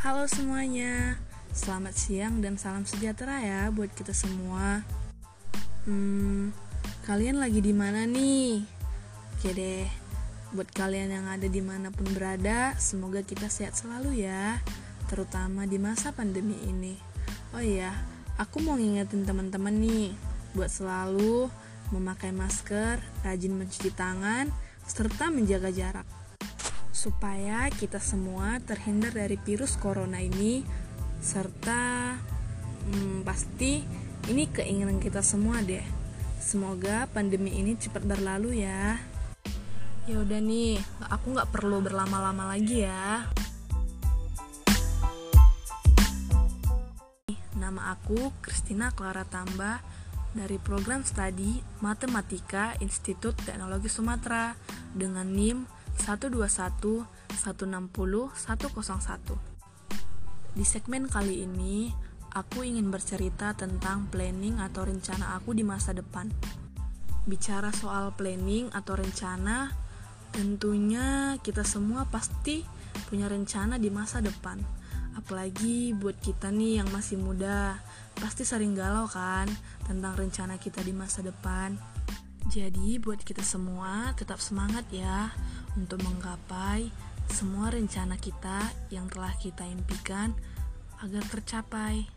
Halo semuanya, selamat siang dan salam sejahtera ya buat kita semua. Hmm, kalian lagi di mana nih? Oke deh, buat kalian yang ada di mana pun berada, semoga kita sehat selalu ya, terutama di masa pandemi ini. Oh iya, aku mau ngingetin teman-teman nih, buat selalu memakai masker, rajin mencuci tangan, serta menjaga jarak supaya kita semua terhindar dari virus corona ini serta hmm, pasti ini keinginan kita semua deh. Semoga pandemi ini cepat berlalu ya. Ya udah nih aku nggak perlu berlama-lama lagi ya. Nama aku Christina Clara Tambah dari program studi Matematika Institut Teknologi Sumatera dengan NIM 121 160 101. Di segmen kali ini, aku ingin bercerita tentang planning atau rencana aku di masa depan. Bicara soal planning atau rencana, tentunya kita semua pasti punya rencana di masa depan. Apalagi buat kita nih yang masih muda, pasti sering galau kan tentang rencana kita di masa depan. Jadi buat kita semua tetap semangat ya untuk menggapai semua rencana kita yang telah kita impikan agar tercapai.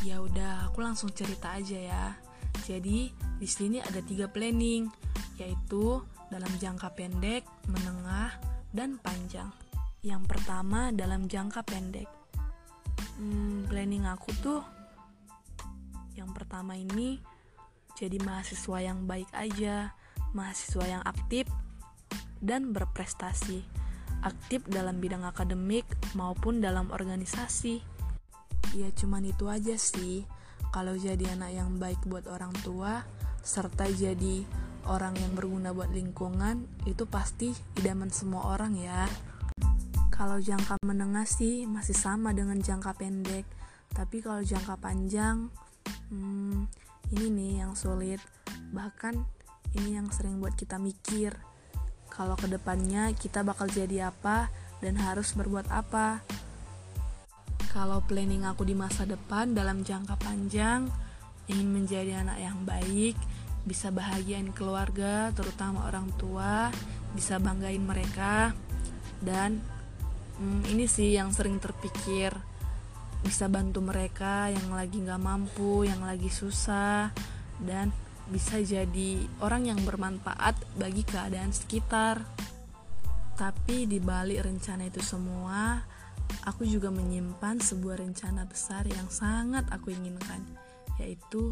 Ya udah, aku langsung cerita aja ya. Jadi, di sini ada tiga planning, yaitu dalam jangka pendek, menengah, dan panjang. Yang pertama dalam jangka pendek. Hmm, planning aku tuh yang pertama ini jadi mahasiswa yang baik aja, mahasiswa yang aktif dan berprestasi, aktif dalam bidang akademik maupun dalam organisasi. Ya cuman itu aja sih, kalau jadi anak yang baik buat orang tua, serta jadi orang yang berguna buat lingkungan, itu pasti idaman semua orang ya. Kalau jangka menengah sih masih sama dengan jangka pendek, tapi kalau jangka panjang, hmm, ini nih yang sulit. Bahkan ini yang sering buat kita mikir kalau ke depannya kita bakal jadi apa dan harus berbuat apa. Kalau planning aku di masa depan dalam jangka panjang, ingin menjadi anak yang baik, bisa bahagiain keluarga, terutama orang tua, bisa banggain mereka, dan hmm, ini sih yang sering terpikir, bisa bantu mereka yang lagi nggak mampu, yang lagi susah, dan bisa jadi orang yang bermanfaat bagi keadaan sekitar. Tapi di balik rencana itu semua, aku juga menyimpan sebuah rencana besar yang sangat aku inginkan, yaitu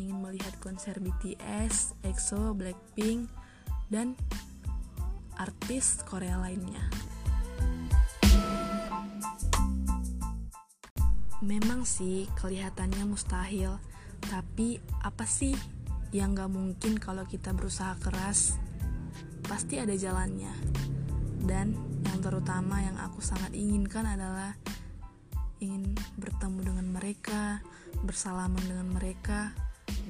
ingin melihat konser BTS, EXO, Blackpink, dan artis Korea lainnya. Memang sih kelihatannya mustahil, tapi apa sih yang gak mungkin kalau kita berusaha keras? Pasti ada jalannya. Dan yang terutama yang aku sangat inginkan adalah ingin bertemu dengan mereka, bersalaman dengan mereka,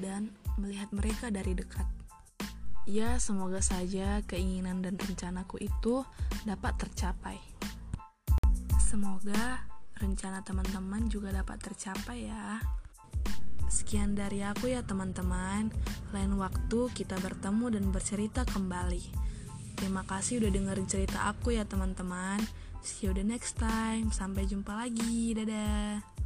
dan melihat mereka dari dekat. Ya, semoga saja keinginan dan rencanaku itu dapat tercapai. Semoga rencana teman-teman juga dapat tercapai ya. Sekian dari aku ya teman-teman. Lain waktu kita bertemu dan bercerita kembali. Terima kasih udah dengerin cerita aku ya teman-teman. See you the next time. Sampai jumpa lagi. Dadah.